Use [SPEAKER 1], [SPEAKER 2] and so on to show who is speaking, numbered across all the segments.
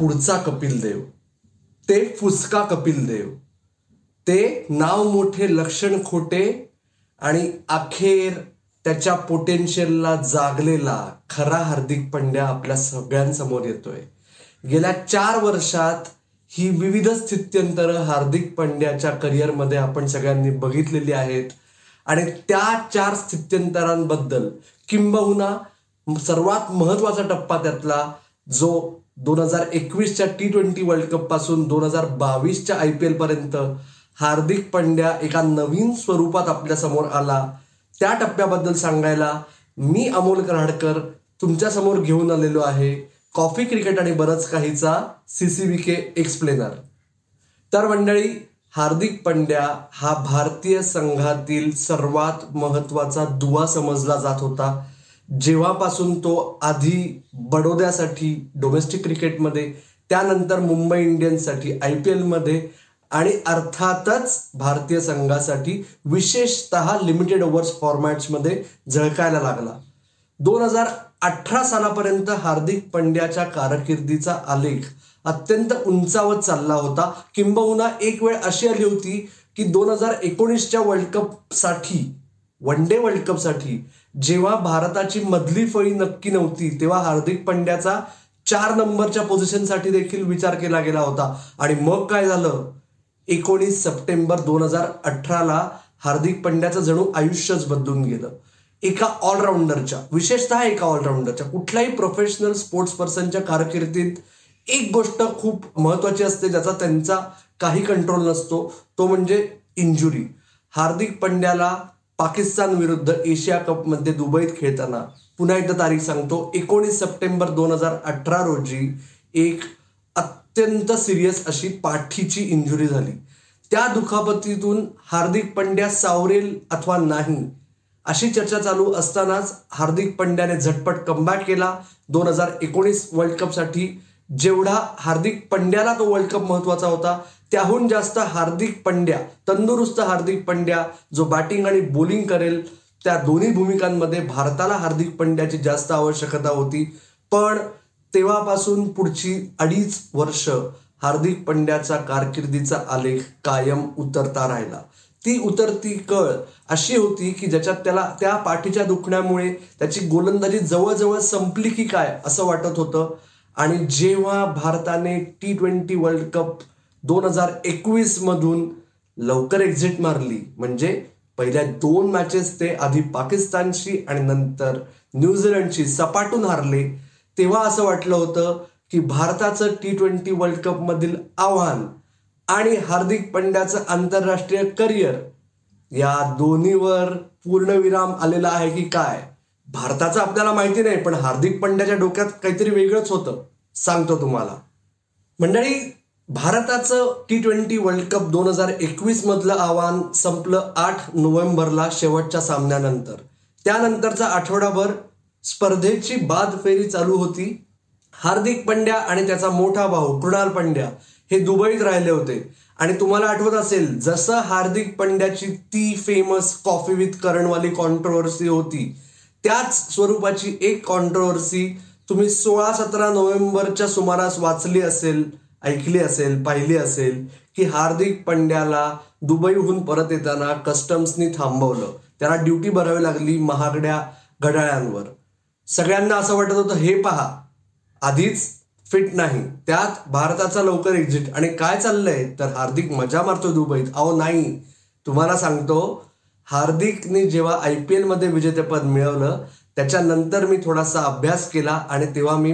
[SPEAKER 1] पुढचा कपिल देव. ते फुसका कपिल देव. ते नाव मोठे लक्षण खोटे आणि अखेर त्याच्या पोटेन्शियलला जागलेला खरा हार्दिक पंड्या आपल्या सगळ्यांसमोर येतोय. गेल्या चार वर्षात ही विविध स्थित्यंतर हार्दिक पंड्याच्या करिअरमध्ये आपण सगळ्यांनी बघितलेली आहेत. आणि त्या चार स्थित्यंतरांबद्दल किंबहुना सर्वात महत्त्वाचा टप्पा त्यातला जो दोन हजार एकवीसच्या टी ट्वेंटी वर्ल्ड कपपासून दोन हजार बावीसच्या आय पी एल पर्यंत हार्दिक पंड्या एका नवीन स्वरूपात आपल्यासमोर आला. त्या टप्प्याबद्दल सांगायला मी अमोल कराडकर तुमच्यासमोर घेऊन आलेलो आहे. कॉफी क्रिकेट आणि बरंच काहीचा सीसीबी के एक्सप्लेनर तर मंडळी हार्दिक पंड्या हा भारतीय संघातील सर्वात महत्त्वाचा दुवा समजला जात होता. जेव्हापासून तो आधी बडोद्यासाठी डोमेस्टिक क्रिकेटमध्ये त्यानंतर मुंबई इंडियन्ससाठी आय पी एलमध्ये आणि अर्थातच भारतीय संघासाठी विशेषतः लिमिटेड ओव्हर्स फॉर्मॅट्समध्ये झळकायला लागला. दोन हजार अठरा सालापर्यंत हार्दिक पंड्याच्या कारकिर्दीचा आलेख अत्यंत उंचावत चालला होता. किंबहुना एक वेळ अशी आली होती की दोन हजार एकोणीसच्या वर्ल्ड कपसाठी वन डे वर्ल्ड कपसाठी जेव्हा भारताची मधली फळी नक्की नव्हती तेव्हा हार्दिक पंड्याचा चार नंबरच्या पोझिशनसाठी देखील विचार केला गेला होता. आणि मग काय झालं? एकोणीस सप्टेंबर दोन हजार अठराला हार्दिक पंड्याचं जणू आयुष्यच बदलून गेलं. एका ऑलराऊंडरच्या विशेषतः एका ऑलराऊंडरच्या कुठल्याही प्रोफेशनल स्पोर्ट्स पर्सनच्या कारकिर्दीत एक गोष्ट खूप महत्वाची असते ज्याचा त्यांचा काही कंट्रोल नसतो तो म्हणजे इंजुरी हार्दिक पंड्याला पाकिस्तान विरुद्ध एशिया कपमध्ये दुबईत खेळताना पुन्हा एकदा तारीख सांगतो एकोणीस सप्टेंबर दोन हजार अठरा रोजी एक अत्यंत सिरियस अशी पाठीची इंजुरी झाली. त्या दुखापतीतून हार्दिक पंड्या सावरेल अथवा नाही अशी चर्चा चालू असतानाच हार्दिक पंड्याने झटपट कमबॅक केला. दोन हजार एकोणीस वर्ल्ड कपसाठी जेवढा हार्दिक पंड्याला तो वर्ल्ड कप महत्त्वाचा होता त्याहून जास्त हार्दिक पंड्या तंदुरुस्त हार्दिक पंड्या जो बॅटिंग आणि बॉलिंग करेल त्या दोन्ही भूमिकांमध्ये भारताला हार्दिक पंड्याची जास्त आवश्यकता होती. पण तेव्हापासून पुढची अडीच वर्ष हार्दिक पंड्याचा कारकिर्दीचा आलेख कायम उतरता राहिला. ती उतरती कळ अशी होती की ज्याच्यात त्याला त्या पाठीच्या दुखण्यामुळे त्याची गोलंदाजी जवळजवळ संपली की काय असं वाटत होतं. आणि जेव्हा भारताने टी ट्वेंटी वर्ल्ड कप दोन हजार एकवीसमधून लवकर एक्झिट मारली. म्हणजे पहिल्या दोन मॅचेस ते आधी पाकिस्तानशी आणि नंतर न्यूझीलंडशी सपाटून हारले. तेव्हा असं वाटलं होतं की भारताचं टी ट्वेंटी वर्ल्ड कपमधील आव्हान आणि हार्दिक पंड्याचं आंतरराष्ट्रीय करिअर या दोन्हीवर पूर्णविराम आलेला आहे की काय? भारताचं आपल्याला माहिती नाही पण हार्दिक पंड्याच्या डोक्यात काहीतरी वेगळंच होतं. सांगतो तुम्हाला. मंडळी भारताचं टी ट्वेंटी वर्ल्ड कप दोन हजार एकवीस मधलं आव्हान संपलं आठ नोव्हेंबरला शेवटच्या सामन्यानंतर. त्यानंतरचा आठवडाभर स्पर्धेची बाद फेरी चालू होती. हार्दिक पंड्या आणि त्याचा मोठा भाऊ कृणाल पंड्या हे दुबईत राहिले होते. आणि तुम्हाला आठवत असेल जसं हार्दिक पंड्याची ती फेमस कॉफी विथ करणवाली कॉन्ट्रोवर्सी होती त्याच स्वरूपाची एक कॉन्ट्रोवर्सी तुम्ही सोळा सतरा नोव्हेंबरच्या सुमारास वाचली असेल. ऐकली असेल पाहिली असेल की हार्दिक पंड्याला दुबईहून परत येताना कस्टम्सनी थांबवलं. त्याला ड्युटी भरावी लागली महागड्या घड्याळ्यांवर सगळ्यांना असं वाटत होतं हे पहा आधीच फिट नाही. त्यात भारताचा लवकर एक्झिट आणि काय चाललंय? तर हार्दिक मजा मारतो दुबईत. अहो नाही. तुम्हाला सांगतो हार्दिकने जेव्हा आय पी एलमध्ये विजेतेपद मिळवलं त्याच्यानंतर मी थोडासा अभ्यास केला आणि तेव्हा मी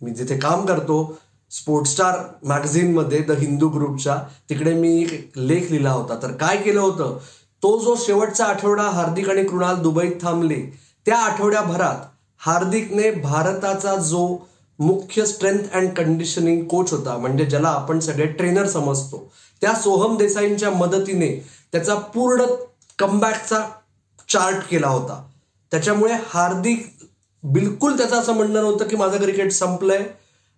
[SPEAKER 1] मी जिथे काम करतो स्पोर्टस्टार मॅगझिनमध्ये द हिंदू ग्रुपच्या तिकडे मी एक लेख लिहिला होता. तर काय केलं होतं? तो जो शेवटचा आठवडा हार्दिक आणि कृणाल दुबईत थांबले त्या आठवड्याभरात हार्दिकने भारताचा जो मुख्य स्ट्रेंथ अँड कंडिशनिंग कोच होता म्हणजे ज्याला आपण सगळे ट्रेनर समजतो त्या सोहम देसाईंच्या मदतीने त्याचा पूर्ण कमबॅकचा चार्ट केला होता. त्याच्यामुळे हार्दिक बिलकुल त्याचं असं म्हणणं नव्हतं की माझं क्रिकेट संपलंय.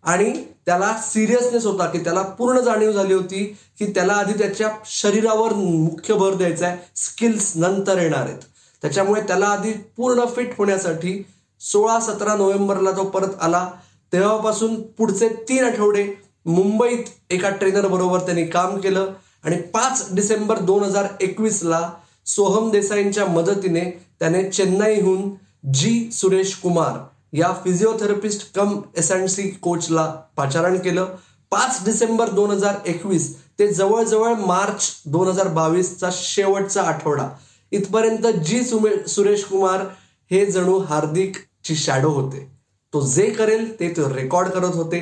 [SPEAKER 1] आणि त्याला सिरियसनेस होता की त्याला पूर्ण जाणीव झाली होती की त्याला आधी त्याच्या शरीरावर मुख्य भर द्यायचा आहे. स्किल्स नंतर येणार आहेत. त्याच्यामुळे त्याला आधी पूर्ण फिट होण्यासाठी सोळा सतरा नोव्हेंबरला तो परत आला. तेव्हापासून पुढचे तीन आठवडे मुंबईत एका ट्रेनर बरोबर त्यांनी काम केलं. आणि पाच डिसेंबर दोन हजार एकवीसला सोहम देसाईंच्या मदतीने त्याने चेन्नईहून जी सुरेश कुमार या physiotherapist cum S and C कोचला पाचारण केलं. पाच डिसेंबर दोन हजार एकवीस ते जवळजवळ मार्च दोन हजार बावीसचा शेवटचा आठवडा. इथपर्यंत जी सुरेश कुमार हे जणू हार्दिकची शॅडो होते. तो जे करेल ते तो रेकॉर्ड करत होते.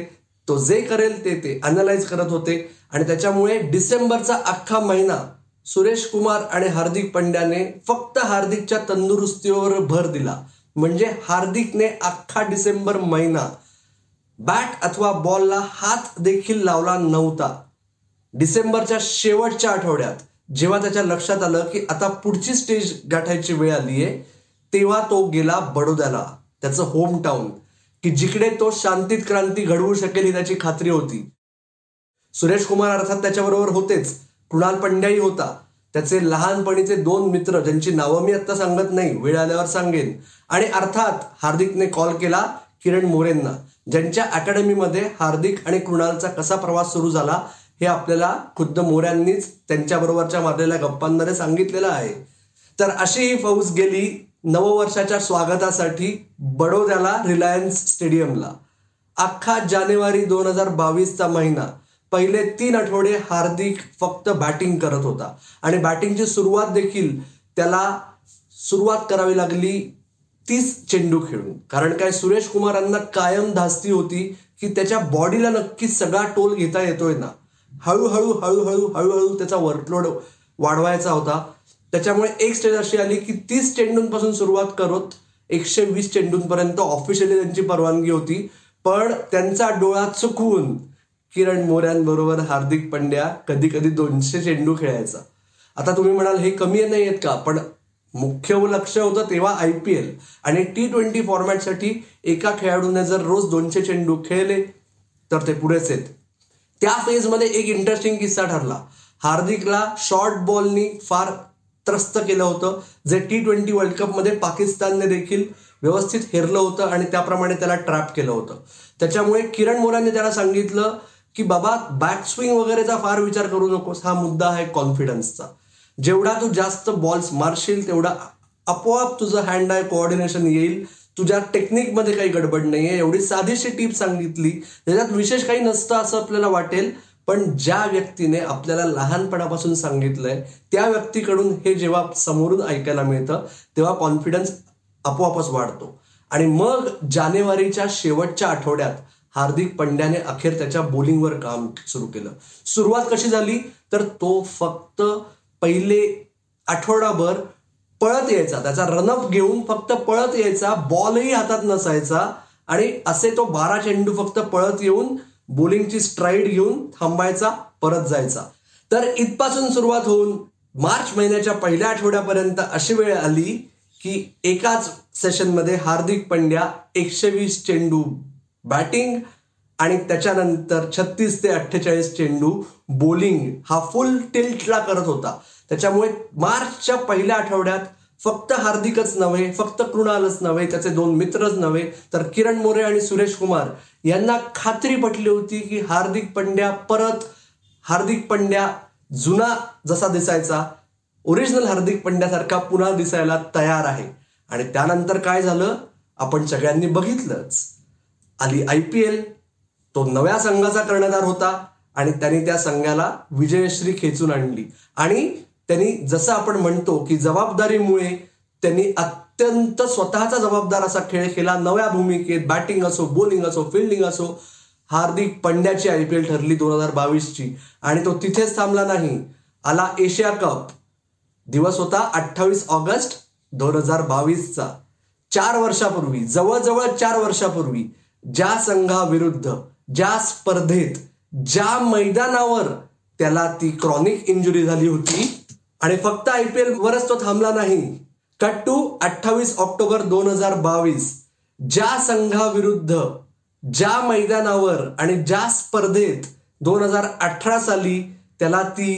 [SPEAKER 1] तो जे करेल ते ते अनालाइज करत होते. आणि त्याच्यामुळे डिसेंबरचा अख्खा महिना सुरेश कुमार आणि हार्दिक पंड्याने फक्त हार्दिकच्या तंदुरुस्तीवर भर दिला. म्हणजे हार्दिकने अख्खा डिसेंबर महिना बॅट अथवा बॉलला हात देखील लावला नव्हता. डिसेंबरच्या शेवटच्या आठवड्यात जेव्हा त्याच्या लक्षात आलं की आता पुढची स्टेज गाठायची वेळ आली आहे तेव्हा तो गेला बडोद्याला त्याचं होमटाऊन की जिकडे तो शांतीत क्रांती घडवू शकेल ही त्याची खात्री होती. सुरेश कुमार अर्थात त्याच्याबरोबर होतेच. कृणाल पंड्याही होता. त्याचे लहानपणीचे दोन मित्र ज्यांची नावं मी आता सांगत नाही वेळ आल्यावर सांगेन. आणि अर्थात हार्दिकने कॉल केला किरण मोरेंना ज्यांच्या अकॅडमीमध्ये हार्दिक आणि कृणालचा कसा प्रवास सुरू झाला हे आपल्याला खुद्द मोऱ्यांनीच त्यांच्याबरोबरच्या मारलेल्या गप्पांमध्ये सांगितलेलं आहे. तर अशी ही फौज गेली नववर्षाच्या स्वागतासाठी बडोद्याला रिलायन्स स्टेडियमला. अख्खा जानेवारी दोन हजार बावीसचा महिना. पहिले तीन आठवडे हार्दिक फक्त बॅटिंग करत होता. आणि बॅटिंगची सुरुवात देखील त्याला सुरुवात करावी लागली तीस चेंडू खेळून. कारण काय सुरेश कुमारांना कायम धास्ती होती की त्याच्या बॉडीला नक्की सगळा टोल घेता येतोय ना. हळूहळू हळूहळू हळूहळू त्याचा वर्कलोड वाढवायचा होता. त्याच्यामुळे एक स्टेज अशी आली की तीस चेंडूंपासून सुरुवात करत एकशे वीस चेंडूंपर्यंत ऑफिशियली त्यांची परवानगी होती. पण त्यांचा डोळा चुकवून किरण मोऱ्यांबरोबर हार्दिक पंड्या कधी कधी दोनशे चेंडू खेळायचा. आता तुम्ही म्हणाल हे कमी नाही आहेत का? पण मुख्य लक्ष होतं तेव्हा आय पी एल. आणि टी ट्वेंटी फॉर्मॅटसाठी एका खेळाडूने जर रोज दोनशे चेंडू खेळले तर ते पुरेच आहेत. त्या फेजमध्ये एक इंटरेस्टिंग किस्सा ठरला. हार्दिकला शॉर्ट बॉलनी फार त्रस्त केलं होतं जे टी ट्वेंटी वर्ल्ड कपमध्ये पाकिस्तानने देखील व्यवस्थित हेरलं होतं आणि त्याप्रमाणे त्याला ट्रॅप केलं होतं. त्याच्यामुळे किरण मोरांनी त्याला सांगितलं की बाबा बॅक स्विंग वगैरेचा फार विचार करू नकोस. हा मुद्दा आहे कॉन्फिडन्सचा जेवढा तू जास्त बॉल्स मारशील तेवढा आपोआप तुझं हँड आय कोऑर्डिनेशन येईल. तुझ्या टेक्निकमध्ये काही गडबड नाहीये. एवढी साधीशी टीप सांगितली त्याच्यात विशेष काही नसतं असं आपल्याला वाटेल. पण ज्या व्यक्तीने आपल्याला लहानपणापासून सांगितलंय त्या व्यक्तीकडून हे जेव्हा समोरून ऐकायला मिळतं तेव्हा कॉन्फिडन्स आपोआपच वाढतो. आणि मग जानेवारीच्या शेवटच्या आठवड्यात हार्दिक पंड्याने अखेर त्याच्या बोलिंगवर काम सुरू केलं. सुरुवात कशी झाली? तर तो फक्त पहिले आठवडाभर पळत यायचा. त्याचा रनअप घेऊन फक्त पळत यायचा बॉलही हातात नसायचा आणि असे तो बारा चेंडू फक्त पळत येऊन बोलिंगची स्ट्राईड घेऊन थांबायचा परत जायचा. तर इथपासून सुरुवात होऊन मार्च महिन्याच्या पहिल्या आठवड्यापर्यंत अशी वेळ आली की एकाच सेशनमध्ये हार्दिक पंड्या एकशे वीस चेंडू बॅटिंग आणि त्याच्यानंतर छत्तीस ते अठ्ठेचाळीस चेंडू बोलिंग हा फुल टिल्टला करत होता. त्याच्यामुळे मार्चच्या पहिल्या आठवड्यात फक्त हार्दिकच नव्हे फक्त कृणालच नव्हे त्याचे दोन मित्रच नव्हे तर किरण मोरे आणि सुरेश कुमार यांना खात्री पटली होती की हार्दिक पंड्या परत हार्दिक पंड्या जुना जसा दिसायचा ओरिजिनल हार्दिक पंड्यासारखा पुन्हा दिसायला तयार आहे. आणि त्यानंतर काय झालं? आपण सगळ्यांनी बघितलंच. आली आय पी एल. तो नव्या संघाचा कर्णधार होता आणि त्यांनी त्या संघाला विजयश्री खेचून आणली. आणि त्यांनी जसं आपण म्हणतो की जबाबदारीमुळे त्यांनी अत्यंत स्वतःचा जबाबदार असा खेळ केला. नव्या भूमिकेत बॅटिंग असो बॉलिंग असो फिल्डिंग असो हार्दिक पंड्याची आय पी एल ठरली दोन हजार बावीसची. आणि तो तिथेच थांबला नाही. आला एशिया कप. दिवस होता अठ्ठावीस ऑगस्ट दोन हजार बावीसचा. चार वर्षापूर्वी जवळजवळ चार वर्षापूर्वी ज्या संघाविरुद्ध ज्या स्पर्धेत ज्या मैदानावर त्याला ती क्रॉनिक इंजुरी झाली होती आणि फक्त आय पी एल वरच तो थांबला नाही कट टू अठ्ठावीस ऑक्टोबर दोन हजार बावीस ज्या संघाविरुद्ध ज्या मैदानावर आणि ज्या स्पर्धेत दोन हजार अठरा साली त्याला ती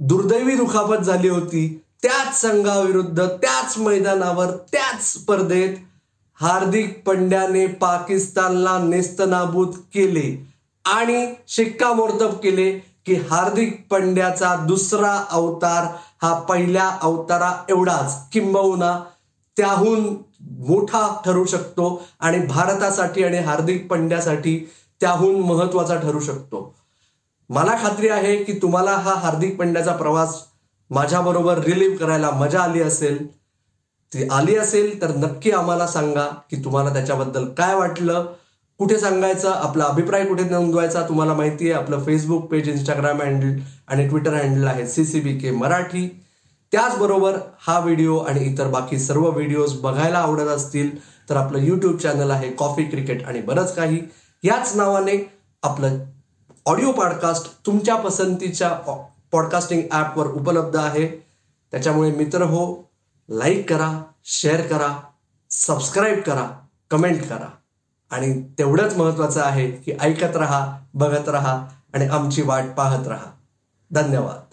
[SPEAKER 1] दुर्दैवी दुखापत झाली होती त्याच संघाविरुद्ध त्याच मैदानावर त्याच स्पर्धेत हार्दिक पंड्याने पाकिस्तानला नेस्तनाबूत केले आणि शिक्कामोर्तब केले की हार्दिक पंड्याचा दुसरा अवतार हा पहिल्या अवतारा एवढाच किंबहुना त्याहून मोठा ठरू शकतो आणि भारतासाठी आणि हार्दिक पंड्यासाठी त्याहून महत्त्वाचा ठरू शकतो. मला खात्री आहे की तुम्हाला हा हार्दिक पंड्याचा प्रवास माझ्याबरोबर रिलीव्ह करायला मजा आली असेल. ती आली असेल तर नक्की आम्हाला सांगा की तुम्हाला त्याच्याबद्दल काय वाटलं. कुठे सांगायचं आपला अभिप्राय कुठे नोंदवायचा तुम्हाला माहिती आहे. आपलं फेसबुक पेज इंस्टाग्राम हँडल आणि ट्विटर हँडल आहे C C B K Marathi. त्याचबरोबर हा व्हिडिओ आणि इतर बाकी सर्व व्हिडिओज बघायला आवडत असतील तर आपलं यूट्यूब चॅनल आहे कॉफी क्रिकेट आणि बरंच काही. याच नावाने आपलं ऑडिओ पॉडकास्ट तुमच्या पसंतीच्या पॉडकास्टिंग ॲपवर उपलब्ध आहे. त्याच्यामुळे मित्र हो लाईक करा शेअर करा सबस्क्राईब करा कमेंट करा. आणि तेवढंच महत्त्वाचं आहे की ऐकत रहा बघत रहा आणि आमची वाट पाहत रहा. धन्यवाद.